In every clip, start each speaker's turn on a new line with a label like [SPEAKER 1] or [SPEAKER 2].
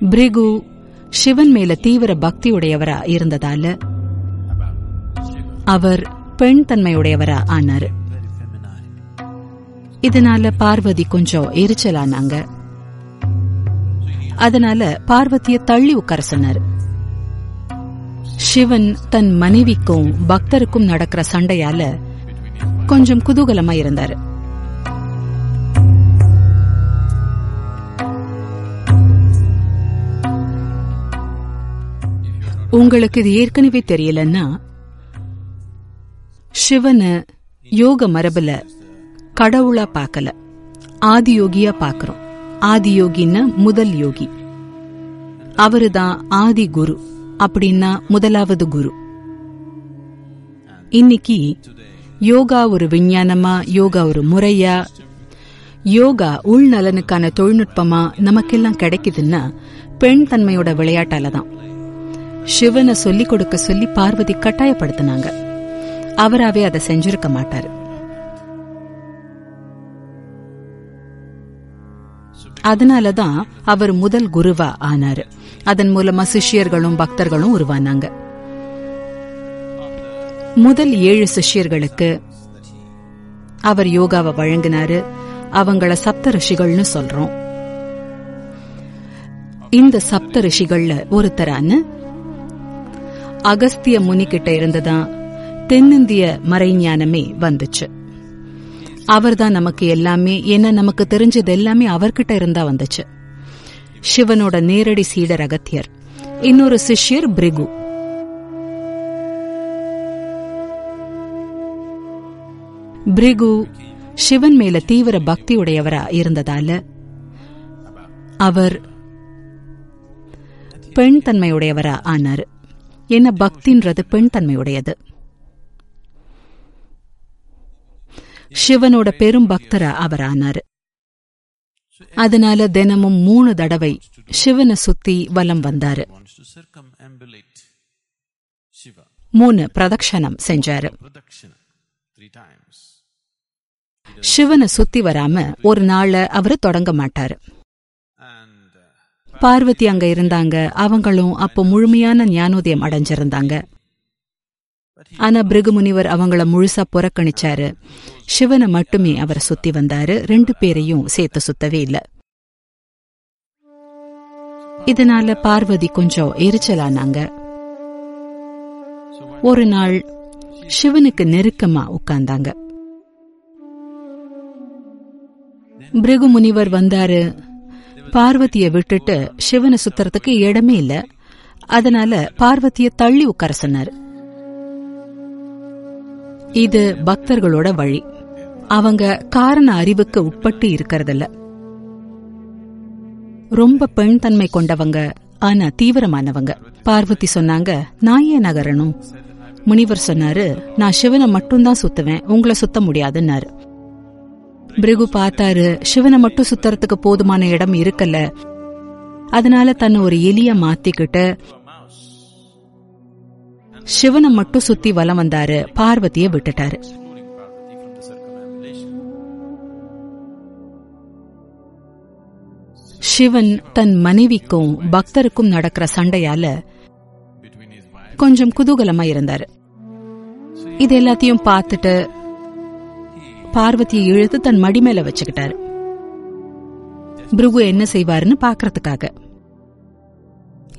[SPEAKER 1] பிரிகு சிவன் மேல தீவிர பக்தியுடையவரா இருந்ததால அவர் பெண் தன்மையுடையவரா ஆனார். இதனால பார்வதி கொஞ்சம் எரிச்சலானாங்க. அதனால பார்வதிய தள்ளி உட்கார சொன்னார். சிவன் தன் மனைவிக்கும் பக்தருக்கும் நடக்கிற சண்டையால கொஞ்சம் குதூகலமா இருந்தாரு. உங்களுக்கு இது ஏற்கனவே தெரியலன்னா சிவனை யோக மரபுல கடவுளா பார்க்கல ஆதி யோகியா பார்க்கறோம். ஆதி யோகின்னா முதல் யோகி. அவருதான் ஆதி குரு அப்படின்னா முதலாவது குரு. இன்னைக்கு யோகா ஒரு விஞ்ஞானமா யோகா ஒரு முறையா யோகா உள்நலனுக்கான தொழில்நுட்பமா நமக்கெல்லாம் கிடைக்குதுன்னா பெண் தன்மையோட விளையாட்டால தான் சிவனை சொல்லிக் கொடுக்க சொல்லி பார்வதி கட்டாயப்படுத்தினாங்க. அவராவே அதை செஞ்சிருக்க மாட்டாரு. அதனாலதான் அவர் முதல் குருவா ஆனாரு. அதன் மூலமா சிஷ்யர்களும் பக்தர்களும் உருவானாங்க. முதல் ஏழு சிஷ்யர்களுக்கு அவர் யோகாவை வழங்கினாரு. அவங்கள சப்த ரிஷிகள்னு சொல்றோம். இந்த சப்த ரிஷிகள்ல ஒருத்தரான அகஸ்திய முனி கிட்ட இருந்துதான் தென்னிந்திய மறைஞானமே வந்துச்சு. அவர்தான் நமக்கு எல்லாமே என்ன நமக்கு தெரிஞ்சது எல்லாமே அவர்கிட்ட இருந்தா வந்துச்சு. சிவனோட நேரடி சீடர் அகத்தியர் இன்னொரு சிஷ்யர் பிரிகு. பிரிகு சிவன் மேல தீவிர பக்தி உடையவரா இருந்ததால அவர் பெண் தன்மையுடையவரா ஆனாரு. என்ன பக்தின்றது பெண் தன்மையுடையது சிவனோட பெரும் பக்தரா அவர் ஆனாரு அதனால தினமும் மூணு தடவை சிவனை சுத்தி வலம் வந்தாரு. மூணு பிரதக்ஷணம் செஞ்சாரு. சிவனை சுத்தி வராம ஒரு நாள அவரு தொடங்க மாட்டாரு. பார்வதி அங்க இருந்தாங்க. அவங்களும் அப்போ முழுமையான ஞானோதயம் அடைஞ்சிருந்தாங்க. ஆனா பிருகுமுனிவர் அவங்கள முழுசா புறக்கணிச்சாரு. சிவனை மட்டுமே அவரை சுத்தி வந்தாரு. ரெண்டு பேரையும் சேர்த்து சுத்தவே இல்ல. இதனால பார்வதி கொஞ்சம் எரிச்சலானாங்க. ஒரு நாள் சிவனுக்கு நெருக்கமா உட்கார்ந்தாங்க. பிருகு முனிவர் வந்தாரு. பார்வதிய விட்டுட்டு சிவனை சுத்துறதுக்கு இடமே இல்ல. அதனால பார்வதிய தள்ளி உட்கார சொன்னார். இது பக்தர்களோட வழி. அவங்க காரண அறிவுக்கு உட்பட்டு இருக்கிறதில்ல. ரொம்ப பெண் தன்மை கொண்டவங்க ஆனா தீவிரமானவங்க. பார்வதி சொன்னாங்க நான் ஏன் நகரணும். முனிவர் சொன்னாரு நான் சிவனை மட்டும்தான் சுத்துவேன் உங்களை சுத்த முடியாதுன்னாரு. பிருகு பார்த்தாரு சிவனை மட்டும் சுத்தறதுக்கு போதுமான இடம் இருக்கல அதனால தன்னை ஒரு எலிய மாத்திக்கிட்டு சிவனை மட்டும் சுத்தி வலம் வந்தாரு. பார்வதிய விட்டுட்டாரு. சிவன் தன் மனைவிக்கும் பக்தருக்கும் நடக்கிற சண்டையால கொஞ்சம் குதூகலமா இருந்தாரு. இது எல்லாத்தையும் பார்த்துட்டு பார்வதியை இழுத்து தன் மடி மேல வச்சுக்கிட்டாரு. பிருகு என்ன செய்வாருன்னு பாக்குறதுக்காக.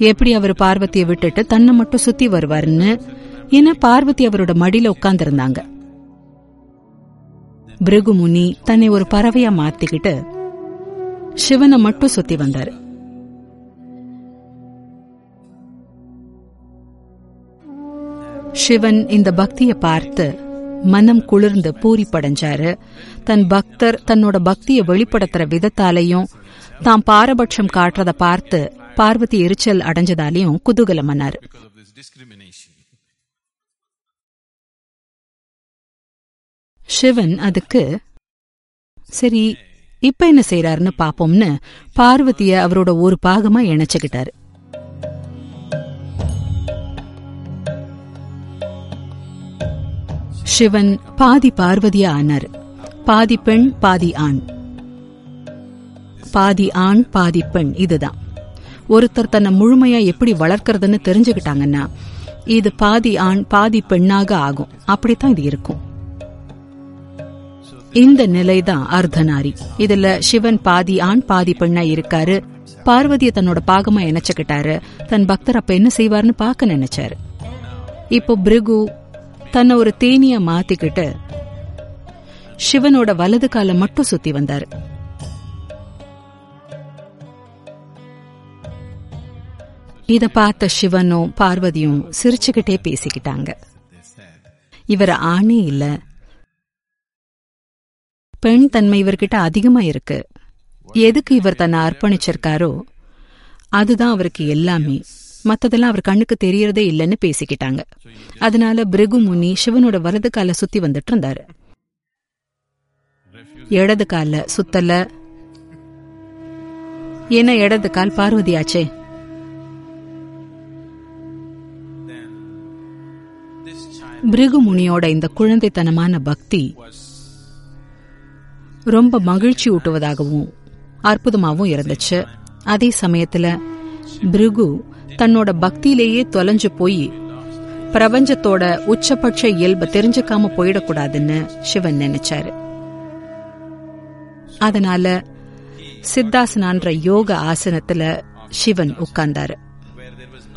[SPEAKER 1] எப்படி அவர் பார்வதியை விட்டுட்டு தன்னை மட்டும் சுத்தி வருவாருன்னு ஏன்னா பார்வதி அவரோட மடியில உட்கார்ந்திருந்தாங்க. பிருகு முனி தன்னை ஒரு பறவையா மாத்திக்கிட்டு சிவனை மட்டும் சுத்தி வந்தாரு. சிவன் இந்த பக்தியை பார்த்து மனம் குளிர்ந்து பூரிப்படைஞ்சாரு தன் பக்தர் தன்னோட பக்தியை வெளிப்படுத்துற விதத்தாலையும் தாம் பாரபட்சம் காட்டுறத பார்த்து பார்வதி எரிச்சல் அடைஞ்சதாலையும் குதூகலமானாரு. சிவன் அதுக்கு சரி இப்ப என்ன செய்யறாருன்னு பாப்போம்னு பார்வதிய அவரோட ஒரு பாகமா இணைச்சுக்கிட்டாரு. சிவன் பாதி பார்வதியா ஆனார் பாதி பெண் பாதி ஆண். பாதி ஆண் பாதி பெண் இதுதான். ஒருத்தர் தன்னை முழுமையா எப்படி வளர்க்கறதுன்னு தெரிஞ்சுக்கிட்டாங்கன்னா இது பாதி ஆண் பாதி பெண்ணாக ஆகும். அப்படித்தான் இது இருக்கும். இந்த நிலைதான் அர்த்தநாரி. இதுல சிவன் பாதி ஆண் பாதி பெண்ணா இருக்காரு. பார்வதிய தன்னோட பாகமா இணைச்சுக்கிட்டாரு. தன் பக்தர் அப்ப என்ன செய்வார்னு பார்க்க நினைச்சாரு. இப்போ பிருகு தன்னை ஒரு தேனியா மாத்திக்கிட்டு சிவனோட வலது காலம் மட்டும் சுத்தி வந்தாரு. இத பார்த்த சிவனும் பார்வதியும் சிரிச்சுக்கிட்டே பேசிக்கிட்டாங்க. இவர் ஆணே இல்ல. பெண் தன்மை இவர்கிட்ட அதிகமா இருக்கு. எதுக்கு இவர் தன்னை அர்ப்பணிச்சிருக்காரோ அதுதான் அவருக்கு எல்லாமே. மத்ததெல்லாம் அவர் கண்ணுக்கு தெரியறதே இல்லைன்னு பேசிக்கிட்டாங்க. அதனால பிருகு முனி சிவனோட வலது கால சுத்தி வந்துட்டு இருந்தாரு. இடது கால சுத்தல. ஏன்னா இடது கால் பார்வதியாச்சே
[SPEAKER 2] This
[SPEAKER 1] முனியோட இந்த குழந்தைத்தனமான பக்தி ரொம்ப மகிழ்ச்சி ஊட்டுவதாகவும் அற்புதமாகவும் இருந்துச்சு. அதே சமயத்துல பிருகு தன்னோட பக்தியிலேயே தொலைஞ்சு போய் பிரபஞ்சத்தோட உச்சபட்ச இயல்பை தெரிஞ்சுக்காம போயிடக்கூடாதுன்னு சிவன் நினைச்சாரு. அதனால சித்தாசனான்ற யோக ஆசனத்துல சிவன் உட்கார்ந்தாரு.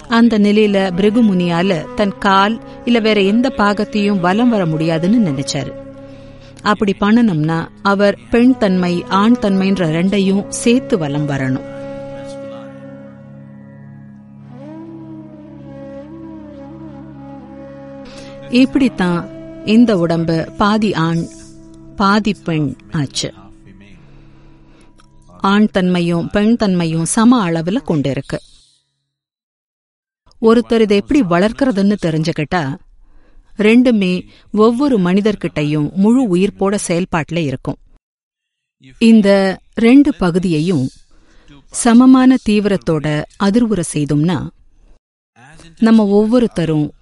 [SPEAKER 1] அந்த நிலையில பிருகுமுனியால தன் கால் இல்ல வேற எந்த பாகத்தையும் வலம் வர முடியாதுன்னு நினைச்சாரு. அப்படி பண்ணணும்னா அவர் பெண் தன்மை ஆண் தன்மைன்ற ரெண்டையும் சேர்த்து வலம் வரணும். இப்படித்தான் இந்த உடம்பு பாதி ஆண் பாதி பெண் ஆச்சு. ஆண் தன்மையும் பெண் தன்மையும் சம அளவுல கொண்டிருக்கு. ஒருத்தர் இதை எப்படி வளர்க்கறதுன்னு தெரிஞ்சுக்கிட்டா ரெண்டுமே ஒவ்வொரு மனிதர்கிட்டையும் முழு உயிர்ப்போட செயல்பாட்டில் இருக்கும். இந்த ரெண்டு பகுதியையும் சமமான தீவிரத்தோட அதிர்வுற செய்தோம்னா நம்ம ஒவ்வொருத்தரும்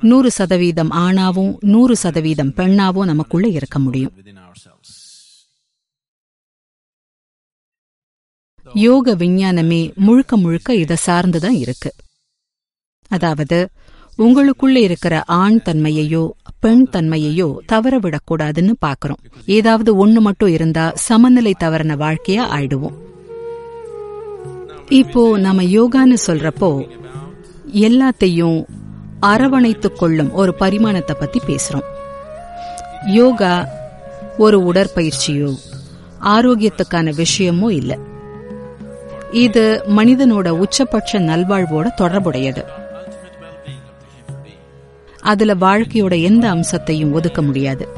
[SPEAKER 1] நூறு சதவீதம் ஆணாவும் நூறு சதவீதம் பெண்ணாவும் நமக்குள்ள இருக்க முடியும். யோக விஞ்ஞானமே முழுக்க முழுக்க இதை சார்ந்துதான் இருக்கு. அதாவது உங்களுக்குள்ள இருக்கிற ஆண் தன்மையையோ பெண் தன்மையையோ தவற விடக்கூடாதுன்னு பாக்குறோம். ஏதாவது ஒண்ணு மட்டும் இருந்தா சமநிலை தவறின வாழ்க்கையா ஆயிடுவோம். இப்போ நம்ம யோகான்னு சொல்றப்போ எல்லாத்தையும் அரவணைத்துக் கொள்ளும் ஒரு பரிமாணத்தை பத்தி பேசுறோம். யோகா ஒரு உடற்பயிற்சியோ ஆரோக்கியத்துக்கான விஷயமோ இல்லை. இது மனிதனோட உச்சபட்ச நல்வாழ்வோட தொடர்புடையது. அதுல வாழ்க்கையோட எந்த அம்சத்தையும் ஒதுக்க முடியாது.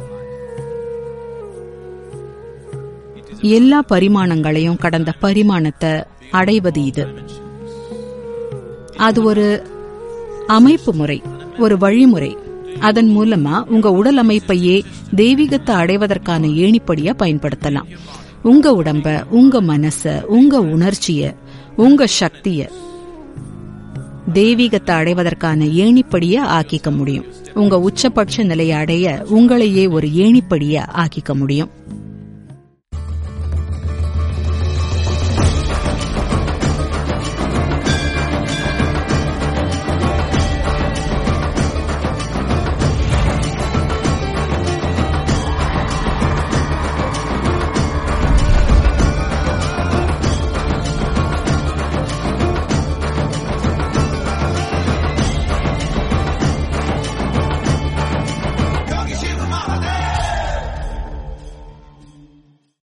[SPEAKER 1] எல்லா பரிமாணங்களையும் கடந்த பரிமாணத்தை அடைவது இது. அது ஒரு அமைப்பு முறை ஒரு வழிமுறை. அதன் மூலமா உங்க உடல் அமைப்பையே தெய்வீகத்தை அடைவதற்கான ஏணிப்படியா பயன்படுத்தலாம். உங்க உடம்ப உங்க மனச உங்க உணர்ச்சிய உங்க சக்திய தெய்வீகத்தை அடைவதற்கான ஏணிப்படிய ஆக்கிக்க முடியும். உங்க உச்சபட்ச நிலையை அடைய உங்களையே ஒரு ஏணிப்படிய ஆக்கிக்க முடியும்.